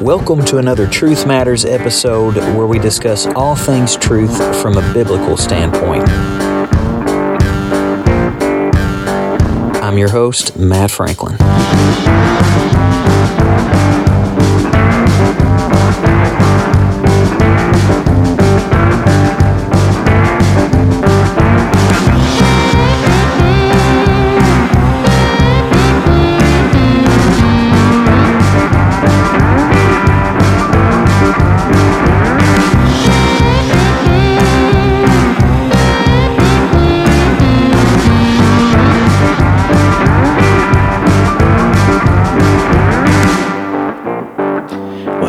Welcome to another Truth Matters episode where we discuss all things truth from a biblical standpoint. I'm your host, Matt Franklin.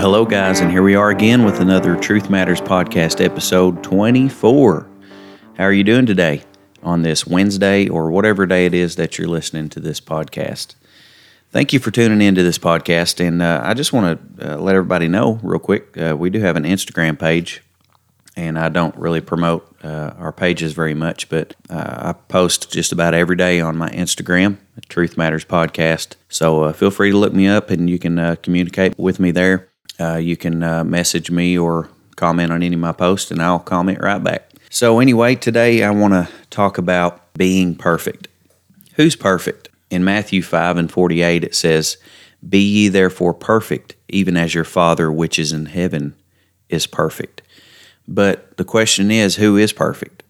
Hello, guys, and here we are again with another Truth Matters podcast, episode 24. How are you doing today on this Wednesday or whatever day it is that you're listening to this podcast? Thank you for tuning into this podcast, and uh, I just want to uh, let everybody know real quick uh, we do have an Instagram page, and I don't really promote uh, our pages very much, but uh, I post just about every day on my Instagram, Truth Matters Podcast. So uh, feel free to look me up, and you can communicate with me there. Uh, you can uh, message me or comment on any of my posts, and I'll comment right back. So anyway, today I want to talk about being perfect. Who's perfect? In Matthew 5 and 48, it says, Be ye therefore perfect, even as your Father which is in heaven is perfect. But the question is, who is perfect?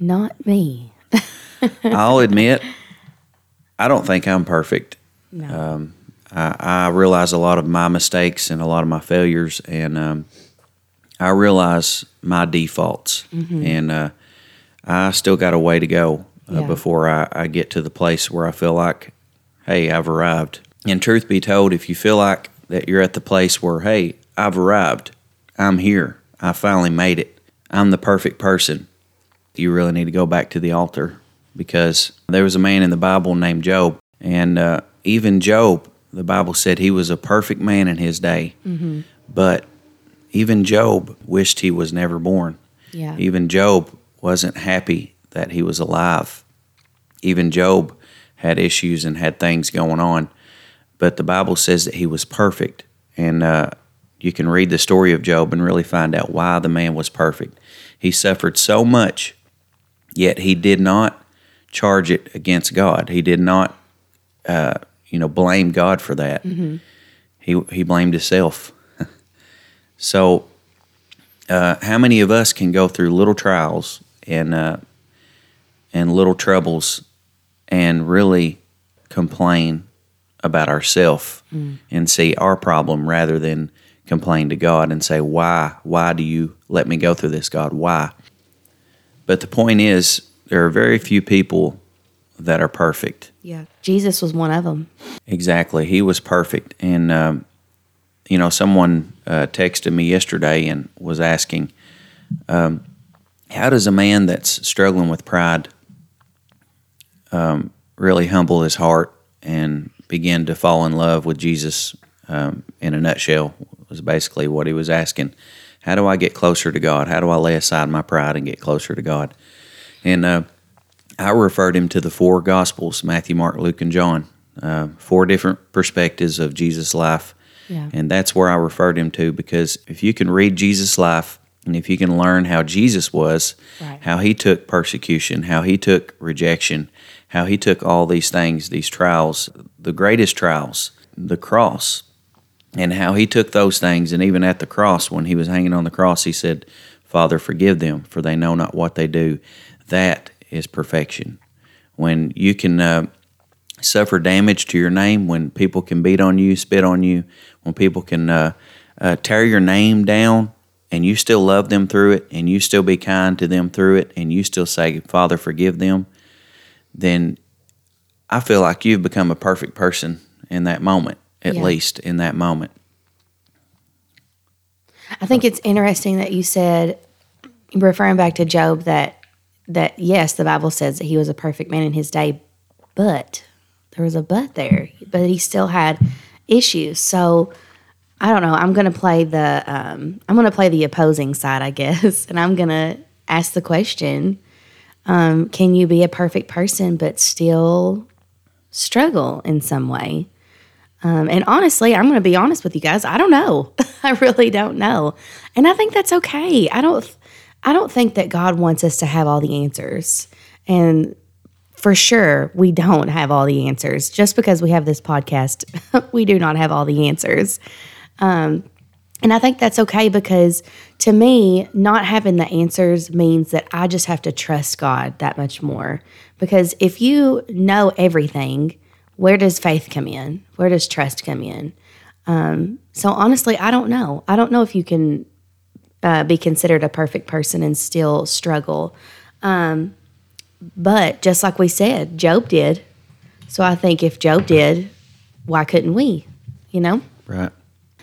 Not me. I'll admit, I don't think I'm perfect. No. I, I realize a lot of my mistakes and a lot of my failures, and um, I realize my defaults, and uh, I still got a way to go uh, Yeah. before I, I get to the place where I feel like, hey, I've arrived. And truth be told, if you feel like that you're at the place where, hey, I've arrived, I'm here, I finally made it, I'm the perfect person, you really need to go back to the altar because there was a man in the Bible named Job, and uh, even Job, the Bible said he was a perfect man in his day, but even Job wished he was never born. Yeah. Even Job wasn't happy that he was alive. Even Job had issues and had things going on, but the Bible says that he was perfect, and uh, you can read the story of Job and really find out why the man was perfect. He suffered so much, yet he did not charge it against God. He did not, uh, you know, blame God for that. He he blamed himself. so, uh, how many of us can go through little trials and uh, and little troubles and really complain about ourselves and see our problem rather than complain to God and say, "Why? Why do you let me go through this, God? Why?" But the point is, there are very few people that are perfect. yeah. Jesus was one of them. Exactly. He was perfect. And, um, you know, someone uh, texted me yesterday and was asking, um, how does a man that's struggling with pride um, really humble his heart and begin to fall in love with Jesus um, in a nutshell? Was basically what he was asking. How do I get closer to God? How do I lay aside my pride and get closer to God? And uh, I referred him to the four Gospels Matthew, Mark, Luke, and John. Uh, four different perspectives of Jesus' life. Yeah. And that's where I referred him to because if you can read Jesus' life and if you can learn how Jesus was, Right. how he took persecution, how he took rejection, how he took all these things, these trials, the greatest trials, the cross, and how he took those things. And even at the cross, when he was hanging on the cross, he said, Father, forgive them, for they know not what they do. That is perfection. When you can uh, suffer damage to your name, when people can beat on you, spit on you, when people can uh, uh, tear your name down, and you still love them through it, and you still be kind to them through it, and you still say, Father, forgive them, then I feel like you've become a perfect person in that moment, at Yeah. least in that moment. I think it's interesting that you said, referring back to Job, that that yes, the Bible says that he was a perfect man in his day, but there was a but there, but he still had issues. So I don't know. I'm to play the um, I'm to play the opposing side, I guess, and I'm to ask the question: um, Can you be a perfect person but still struggle in some way? Um, and honestly, I'm going to be honest with you guys. I don't know. I really don't know, and I think that's okay. I don't. I don't think that God wants us to have all the answers, and for sure, we don't have all the answers. Just because we have this podcast, we do not have all the answers. Um, and I think that's okay because to me, not having the answers means that I just have to trust God that much more. Because if you know everything, where does faith come in? Where does trust come in? Um, so honestly, I don't know. I don't know if you can uh, be considered a perfect person and still struggle. Um, but just like we said, Job did. So I think if Job did, why couldn't we? You know? Right.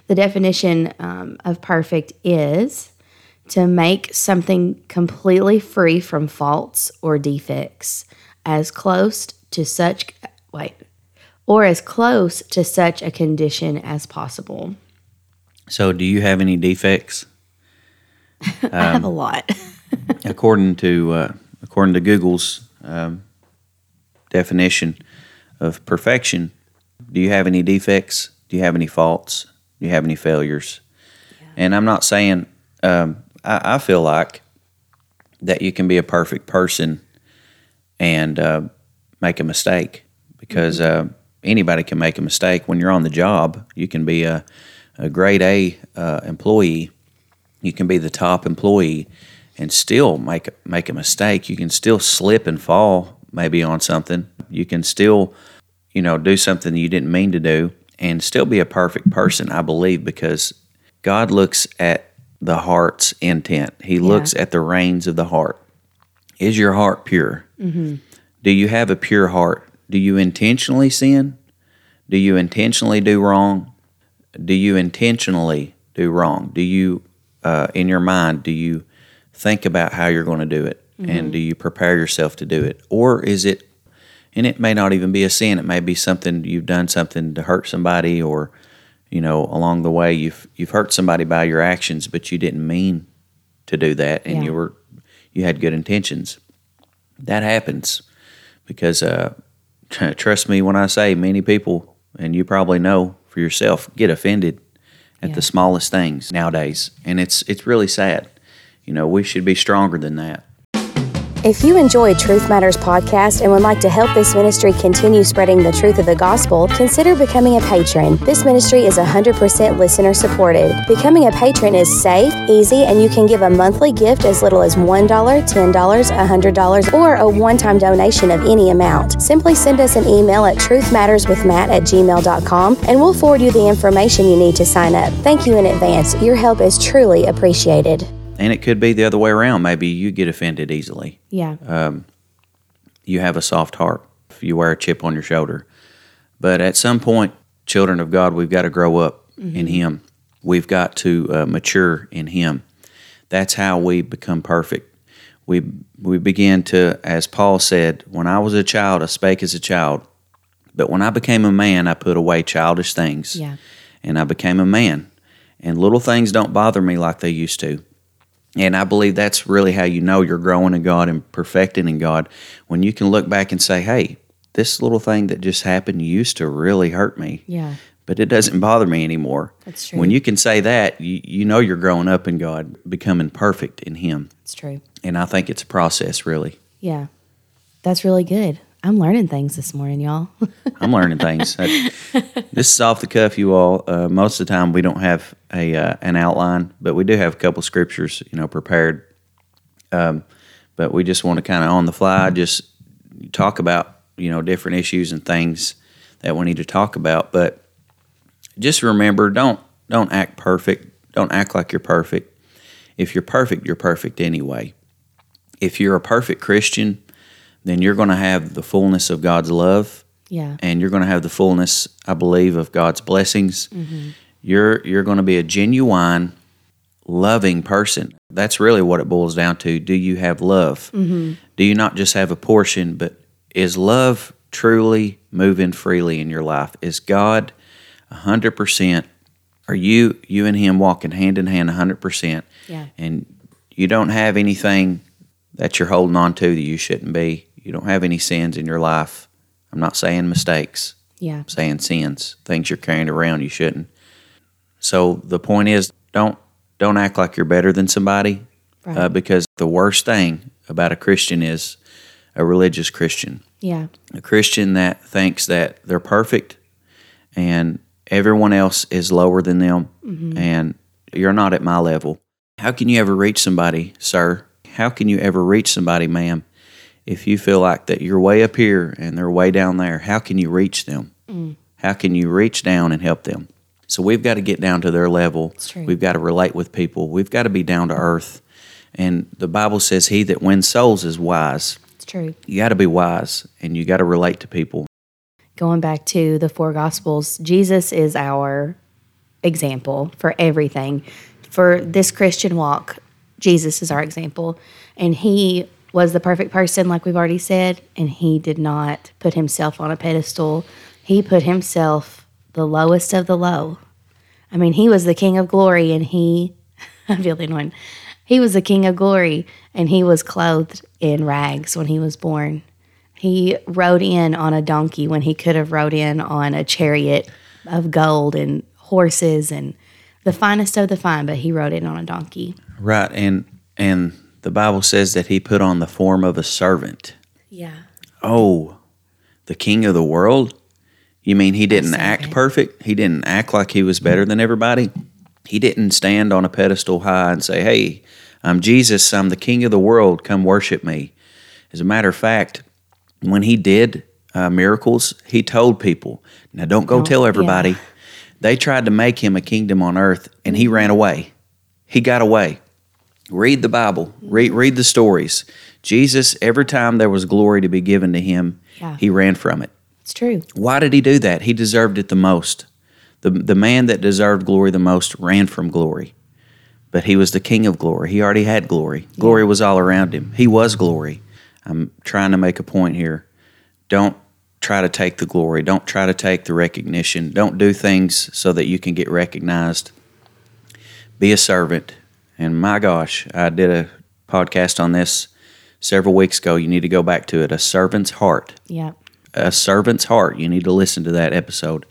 The definition um, of perfect is to make something completely free from faults or defects, as close to such, wait, or as close to such a condition as possible. So, do you have any defects? I have a lot. according to uh, according to Google's um, definition of perfection, do you have any defects? Do you have any faults? Do you have any failures? And I'm not saying um, I, I feel like that you can be a perfect person and uh, make a mistake because uh, anybody can make a mistake. When you're on the job, you can be a, a grade A uh, employee, you can be the top employee, and still make make a mistake. You can still slip and fall maybe on something. You can still, you know, do something you didn't mean to do and still be a perfect person. I believe because God looks at the heart's intent. He looks at the reins of the heart. Is your heart pure? Mm-hmm. Do you have a pure heart? Do you intentionally sin? Do you intentionally do wrong? Do you intentionally do wrong? Do you, uh, in your mind, do you think about how you're going to do it? And do you prepare yourself to do it? Or is it, and it may not even be a sin, it may be something you've done something to hurt somebody or, you know, along the way you've you've hurt somebody by your actions, but you didn't mean to do that and Yeah. you were you had good intentions. That happens because uh, trust me when I say many people, and you probably know for yourself, get offended at Yeah. the smallest things nowadays, and it's it's really sad. You know, we should be stronger than that. If you enjoy Truth Matters podcast and would like to help this ministry continue spreading the truth of the gospel, consider becoming a patron. This ministry is 100% listener supported. Becoming a patron is safe, easy, and you can give a monthly gift as little as $1, $10, $100, or a one time donation of any amount. Simply send us an email at truthmatterswithmatt at gmail.com and we'll forward you the information you need to sign up. Thank you in advance. Your help is truly appreciated. And it could be the other way around. Maybe you get offended easily. Yeah. you have a soft heart you wear a chip on your shoulder. But at some point, children of God, we've got to grow up in Him. We've got to uh, mature in Him. That's how we become perfect. We we begin to, as Paul said, when I was a child, I spake as a child, but when I became a man, I put away childish things, Yeah. and I became a man. And little things don't bother me like they used to. And I believe that's really how you know you're growing in God and perfecting in God when you can look back and say, hey, this little thing that just happened used to really hurt me, Yeah. but it doesn't bother me anymore. That's true. When you can say that, you, you know you're growing up in God, becoming perfect in Him. It's true. And I think it's a process, really. Yeah. That's really good. I'm learning things this morning, y'all. I'm learning things. I- this is off the cuff, you all. Uh, most of the time, we don't have a uh, an outline, but we do have a couple scriptures, you know, prepared. Um, but we just want to kind of on the fly, just talk about you know different issues and things that we need to talk about. But just remember, don't don't act perfect. Don't act like you're perfect. If you're perfect, you're perfect anyway. If you're a perfect Christian, then you're going to have the fullness of God's love yeah. and you're going to have the fullness, I believe, of God's blessings. Mm-hmm. You're you're going to be a genuine, loving person. That's really what it boils down to. Do you have love? Mm-hmm. Do you not just have a portion, but is love truly moving freely in your life? Is God hundred percent Are you you and him walking hand in hand 100%? Yeah. And you don't have anything that you're holding on to that you shouldn't be. You don't have any sins in your life. I'm not saying mistakes. Yeah. I'm saying sins, things you're carrying around you shouldn't. So the point is, don't don't act like you're better than somebody, Right. uh, because the worst thing about a Christian is a religious Christian, Yeah. a Christian that thinks that they're perfect and everyone else is lower than them, and you're not at my level. How can you ever reach somebody, sir? How can you ever reach somebody, ma'am, if you feel like that you're way up here and they're way down there? How can you reach them? Mm. How can you reach down and help them? So we've got to get down to their level. We've got to relate with people. We've got to be down to earth. And the Bible says, He that wins souls is wise. It's true. You got to be wise and you got to relate to people. Going back to the four gospels, Jesus is our example for everything. For this Christian walk, Jesus is our example. And he was the perfect person, like we've already said, and he did not put himself on a pedestal. He put himself the lowest of the low. I mean, he was the king of glory, and he, I feel the one. He was the king of glory, and he was clothed in rags when he was born. He rode in on a donkey when he could have rode in on a chariot of gold and horses and the finest of the fine, but he rode in on a donkey. Right. And and the Bible says that he put on the form of a servant. Yeah. Oh, the king of the world? You mean he didn't act perfect? He didn't act like he was better than everybody? He didn't stand on a pedestal high and say, Hey, I'm Jesus, I'm the king of the world, come worship me. As a matter of fact, when he did uh, miracles, he told people, Now don't go Don't- tell everybody. yeah. They tried to make him a kingdom on earth and he ran away. He got away. Read the Bible, read, read the stories. Jesus, every time there was glory to be given to him, Yeah. he ran from it. It's true. Why did he do that? He deserved it the most. The, the man that deserved glory the most ran from glory. But he was the king of glory. He already had glory. Glory was all around him. He was glory. I'm trying to make a point here. Don't try to take the glory. Don't try to take the recognition. Don't do things so that you can get recognized. Be a servant. And my gosh, I did a podcast on this several weeks ago. You need to go back to it. A servant's heart Yeah. a servant's heart. You need to listen to that episode.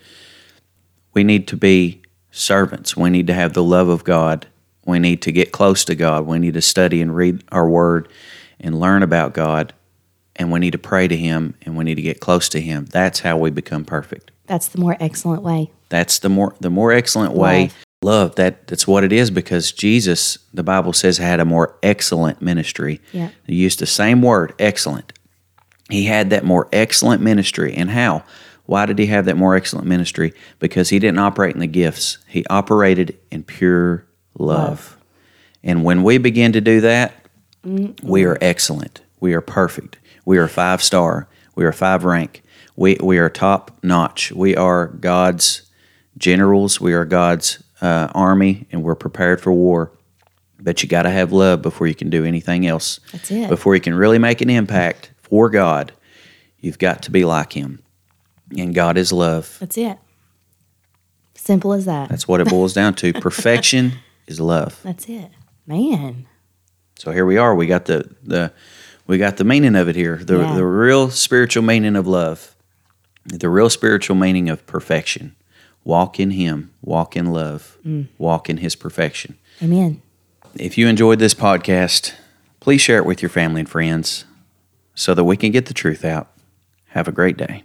We need to be servants. We need to have the love of God. We need to get close to God. We need to study and read our word and learn about God. And we need to pray to Him and we need to get close to Him. That's how we become perfect. That's the more excellent way. That's the more the more excellent way. Love. Love. That that's what it is because Jesus, the Bible says, had a more excellent ministry. Yeah. He used the same word, excellent. He had that more excellent ministry. And how? Why did he have that more excellent ministry? Because he didn't operate in the gifts. He operated in pure love. And when we begin to do that, mm-hmm. we are excellent. We are perfect. We are five star. We are five rank. We, we are top notch. We are God's generals. We are God's uh, army, and we're prepared for war. But you got to have love before you can do anything else. That's it. Before you can really make an impact for God, you've got to be like Him. And God is love. That's it. Simple as that. That's what it boils down to. Perfection is love. That's it. Man. So here we are. We got the the we got the meaning of it here. The Yeah. the real spiritual meaning of love. The real spiritual meaning of perfection. Walk in him, walk in love, Mm. walk in his perfection. Amen. If you enjoyed this podcast, please share it with your family and friends so that we can get the truth out. Have a great day.